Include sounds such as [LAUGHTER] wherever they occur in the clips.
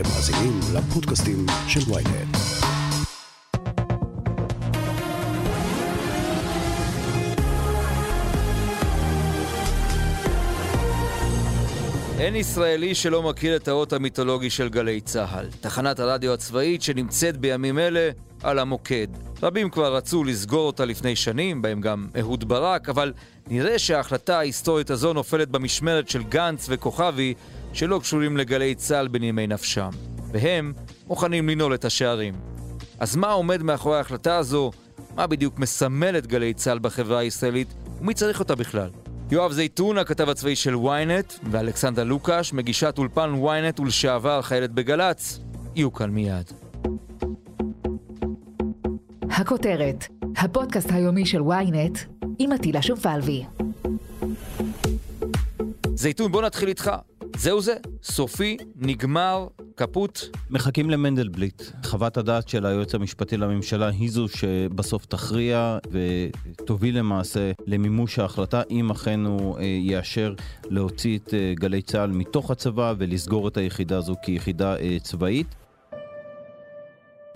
אתם מאזינים לפודקאסטים של ויינט. אין ישראלי שלא מכיר את האות המיתולוגי של גלי צה"ל, תחנת הרדיו הצבאית שנמצאת בימים אלה על המוקד. רבים כבר רצו לסגור אותה לפני שנים, בהם גם אהוד ברק, אבל נראה שההחלטה ההיסטורית הזו נופלת במשמרת של גנץ וכוכבי, שלא קשורים לגלי צה"ל בנימי נפשם. והם מוכנים לנעול את השערים. אז מה עומד מאחורי ההחלטה הזו? מה בדיוק מסמל את גלי צה"ל בחברה הישראלית? ומי צריך אותה בכלל? יואב זייתון, הכתב הצבאי של ynet, ואלכסנדר לוקש, מגישת אולפן ynet ולשעבר חיילת בגל"צ, יהיו כאן מיד. הכותרת, הפודקאסט היומי של ynet עם עטילה שומפלבי. זייתון, בוא נתחיל איתך. זהו זה, סופי, נגמר, קפוט. מחכים למנדלבליט. חוות הדעת של היועץ המשפטי לממשלה היא זו שבסוף תכריע ותוביל למעשה למימוש ההחלטה, אם אכן הוא אה, יאשר להוציא את אה, גלי צה"ל מתוך הצבא ולסגור את היחידה הזו כיחידה אה, צבאית.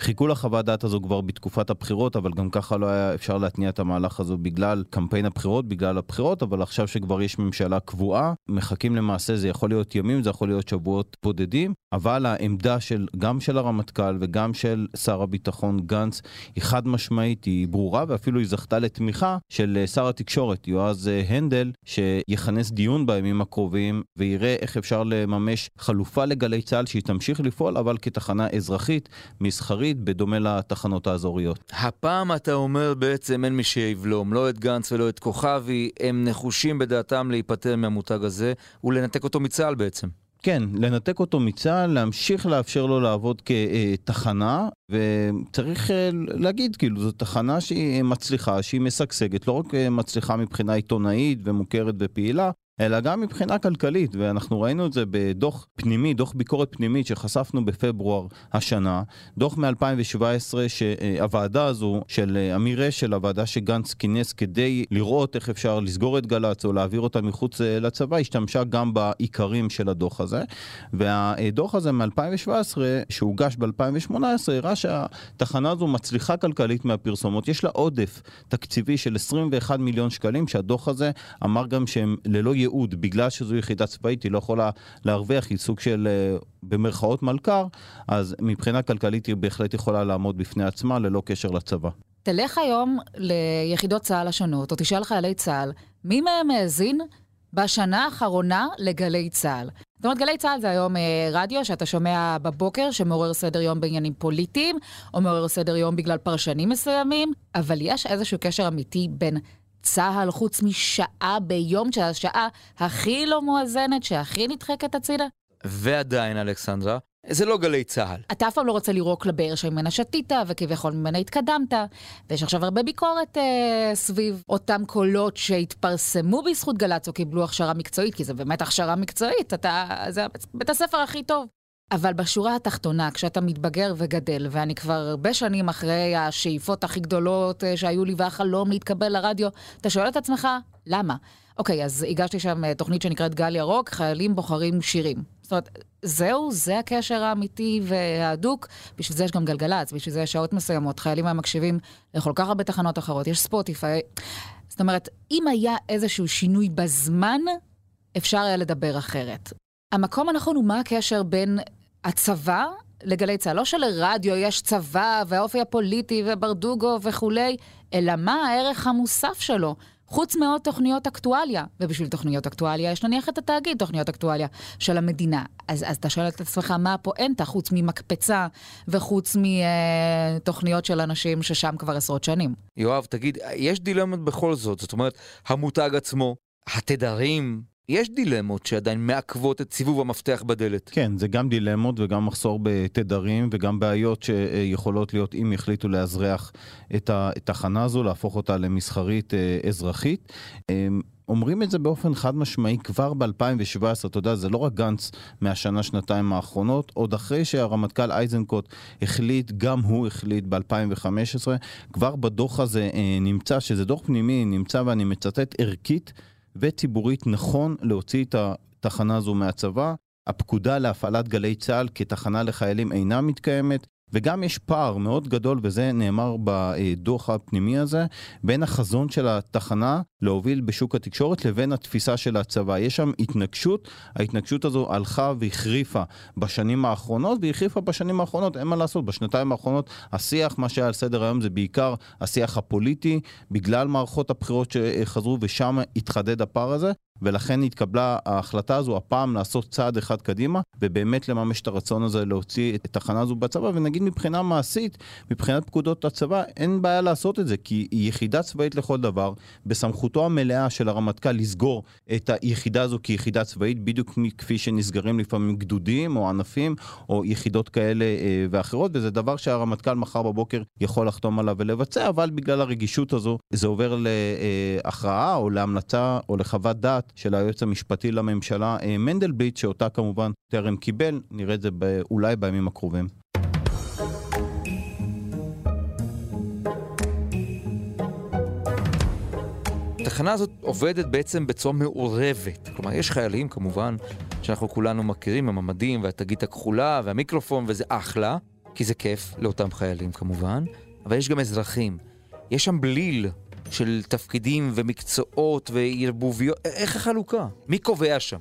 חיכו לחוות דעת הזו כבר בתקופת הבחירות, אבל גם ככה לא היה אפשר להתניע את המהלך הזו בגלל קמפיין הבחירות, בגלל הבחירות, אבל עכשיו שכבר יש ממשלה קבועה, מחכים למעשה, זה יכול להיות ימים, זה יכול להיות שבועות בודדים, אבל העמדה של, גם של הרמטכ"ל וגם של שר הביטחון גנץ היא חד משמעית, היא ברורה, ואפילו היא זכתה לתמיכה של שר התקשורת יועז הנדל, שיכנס דיון בימים הקרובים ויראה איך אפשר לממש חלופה לגלי צה"ל שהיא תמשיך לפעול, אבל כתחנה אזרחית, מסחרית. העברית, בדומה לתחנות האזוריות. הפעם אתה אומר בעצם אין מי שיבלום, לא את גנץ ולא את כוכבי, הם נחושים בדעתם להיפטר מהמותג הזה ולנתק אותו מצה"ל בעצם. כן, לנתק אותו מצה"ל, להמשיך לאפשר לו לעבוד כתחנה, וצריך אה, להגיד, כאילו, זו תחנה שהיא מצליחה, שהיא משגשגת, לא רק אה, מצליחה מבחינה עיתונאית ומוכרת ופעילה, אלא גם מבחינה כלכלית, ואנחנו ראינו את זה בדוח פנימי, דוח ביקורת פנימית שחשפנו בפברואר השנה, דוח מ-2017 שהוועדה הזו של אמיר אשל, הוועדה שגנץ כינס כדי לראות איך אפשר לסגור את גל"צ או להעביר אותה מחוץ אה, לצבא, השתמשה גם בעיקרים של הדוח הזה, והדוח הזה מ-2017 שהוגש ב-2018 הראה שהתחנה הזו מצליחה כלכלית מהפרסומות, יש לה עודף תקציבי של 21 מיליון שקלים, שהדוח הזה אמר גם שהם ללא ייעוד. ייעוד, בגלל שזו יחידה צבאית, היא לא יכולה להרוויח, היא סוג של אה, במרכאות מלכ"ר, אז מבחינה כלכלית היא בהחלט יכולה לעמוד בפני עצמה ללא קשר לצבא. תלך היום ליחידות צה"ל השונות, או תשאל חיילי צה"ל, מי מהם האזין בשנה האחרונה לגלי צה"ל? זאת אומרת, גלי צה"ל זה היום אה, רדיו שאתה שומע בבוקר שמעורר סדר יום בעניינים פוליטיים, או מעורר סדר יום בגלל פרשנים מסוימים, אבל יש איזשהו קשר אמיתי בין צה"ל חוץ משעה ביום, שהשעה הכי לא מואזנת, שהכי נדחקת הצידה? ועדיין, אלכסנדרה, זה לא גלי צה"ל. אתה אף פעם לא רוצה לירוק לבאר שממנה שתית, וכביכול ממנה התקדמת, ויש עכשיו הרבה ביקורת אה, סביב אותם קולות שהתפרסמו בזכות גל"צ או קיבלו הכשרה מקצועית, כי זה באמת הכשרה מקצועית, אתה, זה בית הספר הכי טוב. אבל בשורה התחתונה, כשאתה מתבגר וגדל, ואני כבר הרבה שנים אחרי השאיפות הכי גדולות אה, שהיו לי והחלום להתקבל לרדיו, אתה שואל את עצמך, למה? אוקיי, אז הגשתי שם אה, תוכנית שנקראת גל ירוק, חיילים בוחרים שירים. זאת אומרת, זהו, זה הקשר האמיתי וההדוק. בשביל זה יש גם גלגלצ, בשביל זה יש שעות מסוימות. חיילים היום מקשיבים לכל כך הרבה תחנות אחרות, יש ספוטיפיי. זאת אומרת, אם היה איזשהו שינוי בזמן, אפשר היה לדבר אחרת. המקום הנכון הוא מה הקשר בין הצבא לגלי צה"ל, לא שלרדיו יש צבא והאופי הפוליטי וברדוגו וכולי, אלא מה הערך המוסף שלו. חוץ מעוד תוכניות אקטואליה, ובשביל תוכניות אקטואליה יש נניח את התאגיד, תוכניות אקטואליה של המדינה. אז, אז אתה שואל את עצמך מה הפואנטה, חוץ ממקפצה וחוץ מתוכניות של אנשים ששם כבר עשרות שנים. יואב, תגיד, יש דילמות בכל זאת, זאת אומרת, המותג עצמו, התדרים, יש דילמות שעדיין מעכבות את סיבוב המפתח בדלת. כן, זה גם דילמות וגם מחסור בתדרים וגם בעיות שיכולות להיות אם יחליטו לאזרח את התחנה הזו, להפוך אותה למסחרית אה, אזרחית. אמ, אומרים את זה באופן חד משמעי כבר ב-2017, אתה יודע, זה לא רק גנץ מהשנה, שנתיים האחרונות, עוד אחרי שהרמטכ"ל איזנקוט החליט, גם הוא החליט ב-2015, כבר בדוח הזה אה, נמצא, שזה דוח פנימי, נמצא ואני מצטט ערכית. וציבורית נכון להוציא את התחנה הזו מהצבא. הפקודה להפעלת גלי צה"ל כתחנה לחיילים אינה מתקיימת. וגם יש פער מאוד גדול, וזה נאמר בדוח הפנימי הזה, בין החזון של התחנה להוביל בשוק התקשורת לבין התפיסה של הצבא. יש שם התנגשות, ההתנגשות הזו הלכה והחריפה בשנים האחרונות, והיא החריפה בשנים האחרונות, אין מה לעשות, בשנתיים האחרונות השיח, מה שהיה על סדר היום זה בעיקר השיח הפוליטי, בגלל מערכות הבחירות שחזרו, ושם התחדד הפער הזה. ולכן התקבלה ההחלטה הזו הפעם לעשות צעד אחד קדימה, ובאמת לממש את הרצון הזה להוציא את התחנה הזו בצבא, ונגיד מבחינה מעשית, מבחינת פקודות הצבא, אין בעיה לעשות את זה, כי היא יחידה צבאית לכל דבר, בסמכותו המלאה של הרמטכ"ל לסגור את היחידה הזו כיחידה צבאית, בדיוק כפי שנסגרים לפעמים גדודים או ענפים, או יחידות כאלה אה, ואחרות, וזה דבר שהרמטכ"ל מחר בבוקר יכול לחתום עליו ולבצע, אבל בגלל הרגישות הזו, זה עובר להכרעה או להמלצה או לחוות דעת של היועץ המשפטי לממשלה אה, מנדלבליט, שאותה כמובן טרם קיבל, נראה את זה אולי בימים הקרובים. התחנה הזאת עובדת בעצם בצורה מעורבת. כלומר, יש חיילים כמובן, שאנחנו כולנו מכירים, עם הממדים והתגית הכחולה והמיקרופון, וזה אחלה, כי זה כיף לאותם חיילים כמובן, אבל יש גם אזרחים. יש שם בליל של תפקידים ומקצועות וערבוביות, איך החלוקה? מי קובע שם?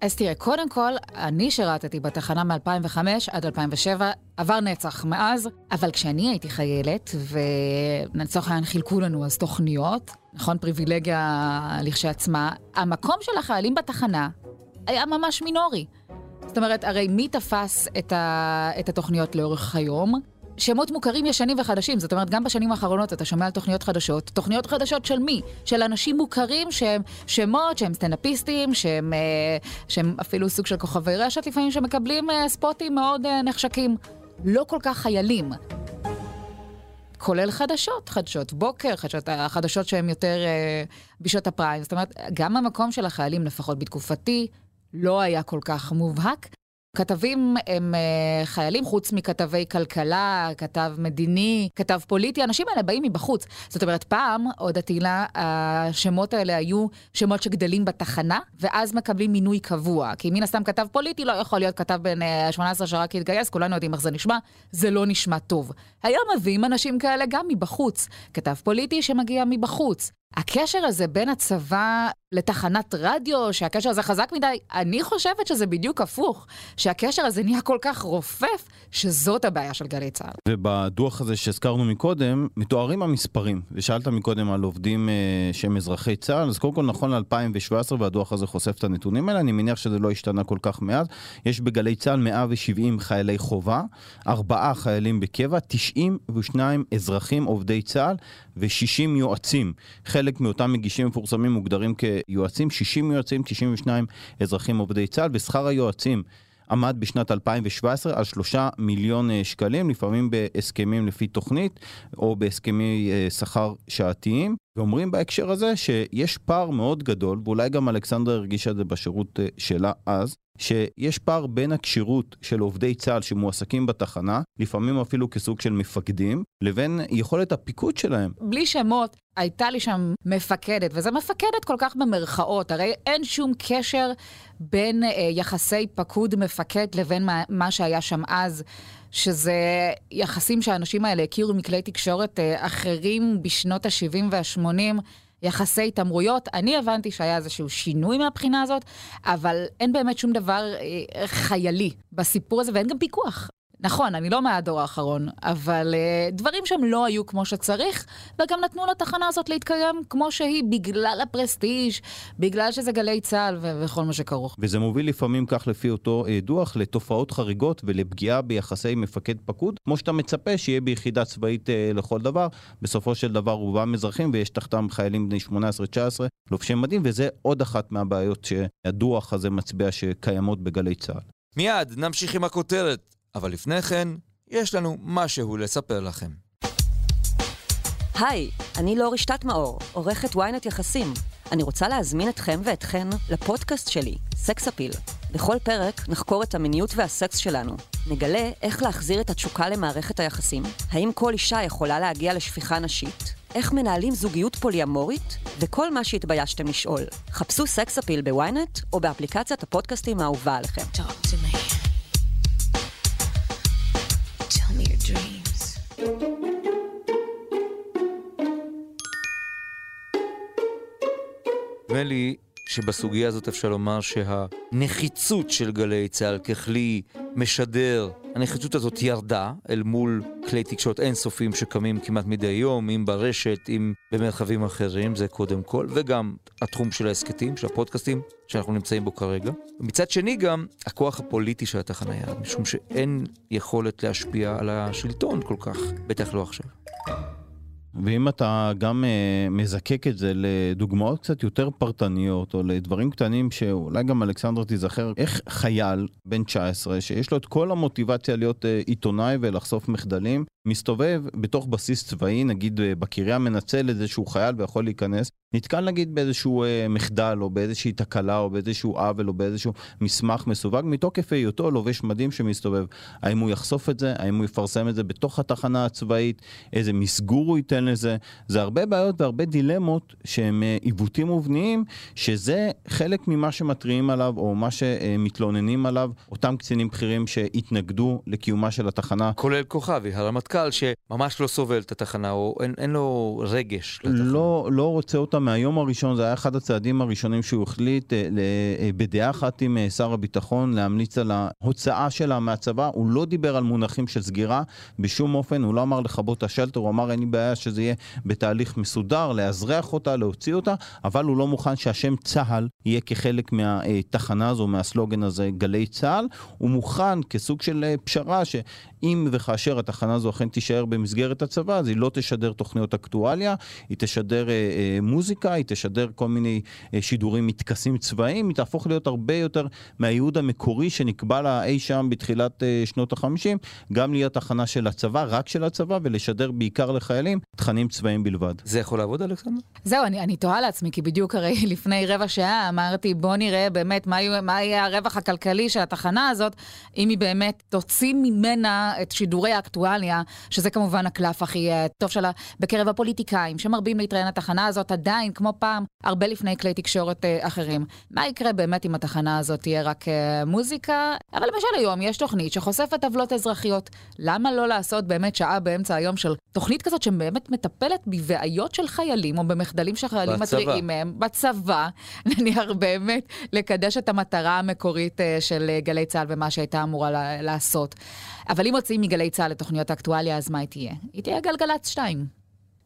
אז תראה, קודם כל, אני שירתתי בתחנה מ-2005 עד 2007, עבר נצח מאז, אבל כשאני הייתי חיילת, ולצורך העניין חילקו לנו אז תוכניות, נכון, פריבילגיה לכשעצמה, המקום של החיילים בתחנה היה ממש מינורי. זאת אומרת, הרי מי תפס את, ה... את התוכניות לאורך היום? שמות מוכרים ישנים וחדשים, זאת אומרת, גם בשנים האחרונות אתה שומע על תוכניות חדשות. תוכניות חדשות של מי? של אנשים מוכרים שהם שמות, שהם סטנדאפיסטים, שהם, אה, שהם אפילו סוג של כוכבי רשת לפעמים, שמקבלים אה, ספוטים מאוד אה, נחשקים. לא כל כך חיילים. כולל חדשות, חדשות בוקר, חדשות, החדשות שהן יותר אה, בשעות הפריים. זאת אומרת, גם המקום של החיילים, לפחות בתקופתי, לא היה כל כך מובהק. כתבים הם uh, חיילים, חוץ מכתבי כלכלה, כתב מדיני, כתב פוליטי, האנשים האלה באים מבחוץ. זאת אומרת, פעם, עוד עטילה, השמות האלה היו שמות שגדלים בתחנה, ואז מקבלים מינוי קבוע. כי מן הסתם כתב פוליטי לא יכול להיות כתב בן 18 אה, שרק התגייס, כולנו יודעים איך זה נשמע, זה לא נשמע טוב. היום מביאים אנשים כאלה גם מבחוץ. כתב פוליטי שמגיע מבחוץ. הקשר הזה בין הצבא לתחנת רדיו, שהקשר הזה חזק מדי, אני חושבת שזה בדיוק הפוך, שהקשר הזה נהיה כל כך רופף, שזאת הבעיה של גלי צה"ל. ובדוח הזה שהזכרנו מקודם, מתוארים המספרים, ושאלת מקודם על עובדים אה, שהם אזרחי צה"ל, אז קודם כל נכון ל-2017, והדוח הזה חושף את הנתונים האלה, אני מניח שזה לא השתנה כל כך מאז. יש בגלי צה"ל 170 חיילי חובה, ארבעה חיילים בקבע, 92 אזרחים עובדי צה"ל ו-60 יועצים. חלק מאותם מגישים מפורסמים מוגדרים כיועצים, 60 יועצים, 92 אזרחים עובדי צה"ל, ושכר היועצים עמד בשנת 2017 על 3 מיליון אה, שקלים, לפעמים בהסכמים לפי תוכנית או בהסכמי אה, שכר שעתיים. ואומרים בהקשר הזה שיש פער מאוד גדול, ואולי גם אלכסנדרה הרגישה את זה בשירות אה, שלה אז, שיש פער בין הכשירות של עובדי צה"ל שמועסקים בתחנה, לפעמים אפילו כסוג של מפקדים, לבין יכולת הפיקוד שלהם. בלי שמות, הייתה לי שם מפקדת, וזה מפקדת כל כך במרכאות, הרי אין שום קשר בין אה, יחסי פקוד-מפקד לבין מה, מה שהיה שם אז. שזה יחסים שהאנשים האלה הכירו מכלי תקשורת אה, אחרים בשנות ה-70 וה-80. יחסי התעמרויות. אני הבנתי שהיה איזשהו שינוי מהבחינה הזאת, אבל אין באמת שום דבר אה, חיילי בסיפור הזה, ואין גם פיקוח. נכון, אני לא מהדור האחרון, אבל uh, דברים שם לא היו כמו שצריך, וגם נתנו לתחנה הזאת להתקיים כמו שהיא, בגלל הפרסטיג', בגלל שזה גלי צה"ל ו- וכל מה שכרוך. וזה מוביל לפעמים, כך לפי אותו uh, דוח, לתופעות חריגות ולפגיעה ביחסי מפקד-פקוד, כמו שאתה מצפה שיהיה ביחידה צבאית uh, לכל דבר. בסופו של דבר רובם אזרחים, ויש תחתם חיילים בני 18-19 לובשי מדים, וזה עוד אחת מהבעיות שהדוח הזה מצביע שקיימות בגלי צה"ל. מיד נמשיך עם הכותרת. אבל לפני כן, יש לנו משהו לספר לכם. היי, אני לא רשתת מאור, עורכת ynet יחסים. אני רוצה להזמין אתכם ואתכן לפודקאסט שלי, סקס אפיל. בכל פרק נחקור את המיניות והסקס שלנו. נגלה איך להחזיר את התשוקה למערכת היחסים, האם כל אישה יכולה להגיע לשפיכה נשית, איך מנהלים זוגיות פוליאמורית, וכל מה שהתביישתם לשאול. חפשו סקס אפיל בוויינט, או באפליקציית הפודקאסטים האהובה עליכם. נדמה לי שבסוגיה הזאת אפשר לומר שהנחיצות של גלי צה"ל ככלי משדר, הנחיצות הזאת ירדה אל מול כלי תקשורת אינסופיים שקמים כמעט מדי יום, אם ברשת, אם במרחבים אחרים, זה קודם כל, וגם התחום של ההסכתים, של הפודקאסטים, שאנחנו נמצאים בו כרגע. מצד שני גם, הכוח הפוליטי של התחנה ירד, משום שאין יכולת להשפיע על השלטון כל כך, בטח לא עכשיו. ואם אתה גם uh, מזקק את זה לדוגמאות קצת יותר פרטניות, או לדברים קטנים שאולי גם אלכסנדרה תיזכר, איך חייל בן 19, שיש לו את כל המוטיבציה להיות uh, עיתונאי ולחשוף מחדלים, מסתובב בתוך בסיס צבאי, נגיד uh, בקריה מנצל איזשהו חייל ויכול להיכנס, נתקל נגיד באיזשהו uh, מחדל, או באיזושהי תקלה, או באיזשהו עוול, או באיזשהו מסמך מסווג, מתוקף היותו לובש מדים שמסתובב. האם הוא יחשוף את זה? האם הוא יפרסם את זה בתוך התחנה הצבאית? איזה מסגור הוא ייתן לזה? זה הרבה בעיות והרבה דילמות שהם uh, עיוותים מובניים, שזה חלק ממה שמתריעים עליו, או מה שמתלוננים עליו, אותם קצינים בכירים שהתנגדו לקיומה של התחנה. כולל כוכבי, הרמטכ"ל, שממש לא סובל את התחנה, או אין, אין לו רגש לתחנה. לא, לא רוצה אותה מהיום הראשון, זה היה אחד הצעדים הראשונים שהוא החליט אה, אה, בדעה אחת עם אה, שר הביטחון להמליץ על ההוצאה שלה מהצבא. הוא לא דיבר על מונחים של סגירה בשום אופן, הוא לא אמר לכבות את השלטר, הוא אמר אין לי בעיה שזה יהיה בתהליך מסודר, לאזרח אותה, להוציא אותה, אבל הוא לא מוכן שהשם צה"ל יהיה כחלק מהתחנה הזו, מהסלוגן הזה, גלי צה"ל. הוא מוכן כסוג של פשרה שאם וכאשר התחנה הזו אכן תישאר במסגרת הצבא, אז היא לא תשדר תוכניות אקטואליה, היא תשדר אה, אה, מוזיקה, היא תשדר כל מיני אה, שידורים מטקסים צבאיים, היא תהפוך להיות הרבה יותר מהייעוד המקורי שנקבע לה אי שם בתחילת אה, שנות החמישים, גם להיות תחנה של הצבא, רק של הצבא, ולשדר בעיקר לחיילים תכנים צבאיים בלבד. זה יכול לעבוד, אלכסנדר? זהו, אני, אני תוהה לעצמי, כי בדיוק הרי [LAUGHS] לפני רבע שעה אמרתי, בוא נראה באמת מה, יהיה- מה יהיה הרווח הכלכלי של התחנה הזאת, אם היא באמת תוציא ממנה את שידורי האקטואליה, שזה כמובן הקלף הכי אה, טוב שלה בקרב הפוליטיקאים, שמרבים להתראיין לתחנה הזאת עדיין, כמו פעם, הרבה לפני כלי תקשורת אה, אחרים. מה יקרה באמת אם התחנה הזאת תהיה רק אה, מוזיקה? אבל למשל היום יש תוכנית שחושפת עוולות אזרחיות. למה לא לעשות באמת שעה באמצע היום של תוכנית כזאת שבאמת מטפלת בבעיות של חיילים או במחדלים שחיילים. מתריעים מהם בצבא, [LAUGHS] נניח באמת לקדש את המטרה המקורית של גלי צה"ל ומה שהייתה אמורה לעשות. אבל אם מוציאים מגלי צה"ל לתוכניות האקטואליה, אז מה היא תהיה? היא תהיה גלגלצ 2.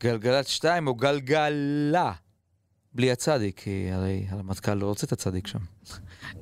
גלגלת 2 או גלגלה. בלי הצדיק, כי הרי הרמטכ"ל לא רוצה את הצדיק שם.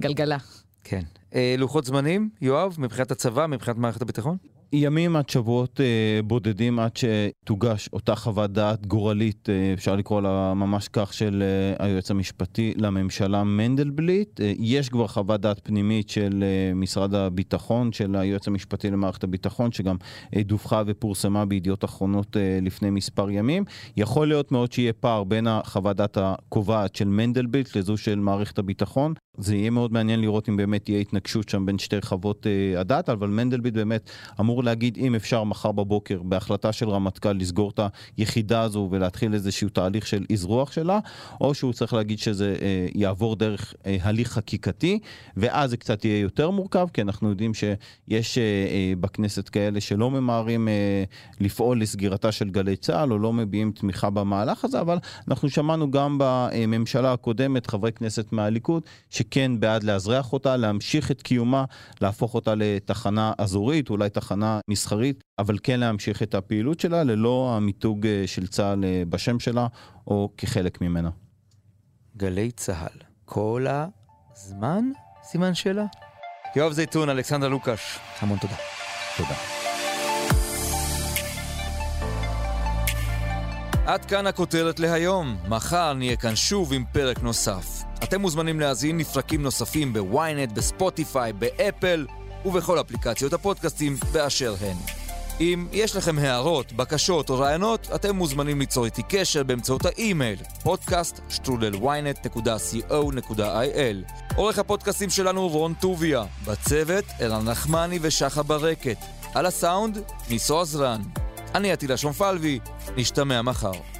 גלגלה. כן. אה, לוחות זמנים, יואב, מבחינת הצבא, מבחינת מערכת הביטחון? ימים עד שבועות אה, בודדים עד שתוגש אותה חוות דעת גורלית, אה, אפשר לקרוא לה ממש כך, של אה, היועץ המשפטי לממשלה מנדלבליט. אה, יש כבר חוות דעת פנימית של אה, משרד הביטחון, של היועץ המשפטי למערכת הביטחון, שגם אה, דווחה ופורסמה בידיעות אחרונות אה, לפני מספר ימים. יכול להיות מאוד שיהיה פער בין החוות דעת הקובעת של מנדלבליט לזו של מערכת הביטחון. זה יהיה מאוד מעניין לראות אם באמת תהיה התנגשות שם בין שתי חוות אה, הדת, אבל מנדלבליט באמת אמור להגיד אם אפשר מחר בבוקר בהחלטה של רמטכ"ל לסגור את היחידה הזו ולהתחיל איזשהו תהליך של אזרוח שלה, או שהוא צריך להגיד שזה אה, יעבור דרך אה, הליך חקיקתי, ואז זה קצת יהיה יותר מורכב, כי אנחנו יודעים שיש אה, אה, בכנסת כאלה שלא ממהרים אה, לפעול לסגירתה של גלי צה"ל, או לא מביעים תמיכה במהלך הזה, אבל אנחנו שמענו גם בממשלה הקודמת חברי כנסת מהליכוד, שכן בעד לאזרח אותה, להמשיך את קיומה, להפוך אותה לתחנה אזורית, אולי תחנה מסחרית, אבל כן להמשיך את הפעילות שלה ללא המיתוג אה, של צה"ל אה, בשם שלה או כחלק ממנה. גלי צה"ל. כל הזמן? סימן שאלה. יואב זייתון, אלכסנדר לוקש, המון תודה. תודה. עד כאן הכותרת להיום. מחר נהיה כאן שוב עם פרק נוסף. אתם מוזמנים להזין לפרקים נוספים בוויינט, בספוטיפיי, באפל ובכל אפליקציות הפודקאסטים באשר הן. אם יש לכם הערות, בקשות או רעיונות, אתם מוזמנים ליצור איתי קשר באמצעות האימייל podcastshtrudelwynet.co.il עורך הפודקאסטים שלנו הוא רון טוביה, בצוות ערן נחמני ושחה ברקת, על הסאונד ניסו עזרן. אני עטילה שומפלבי, נשתמע מחר.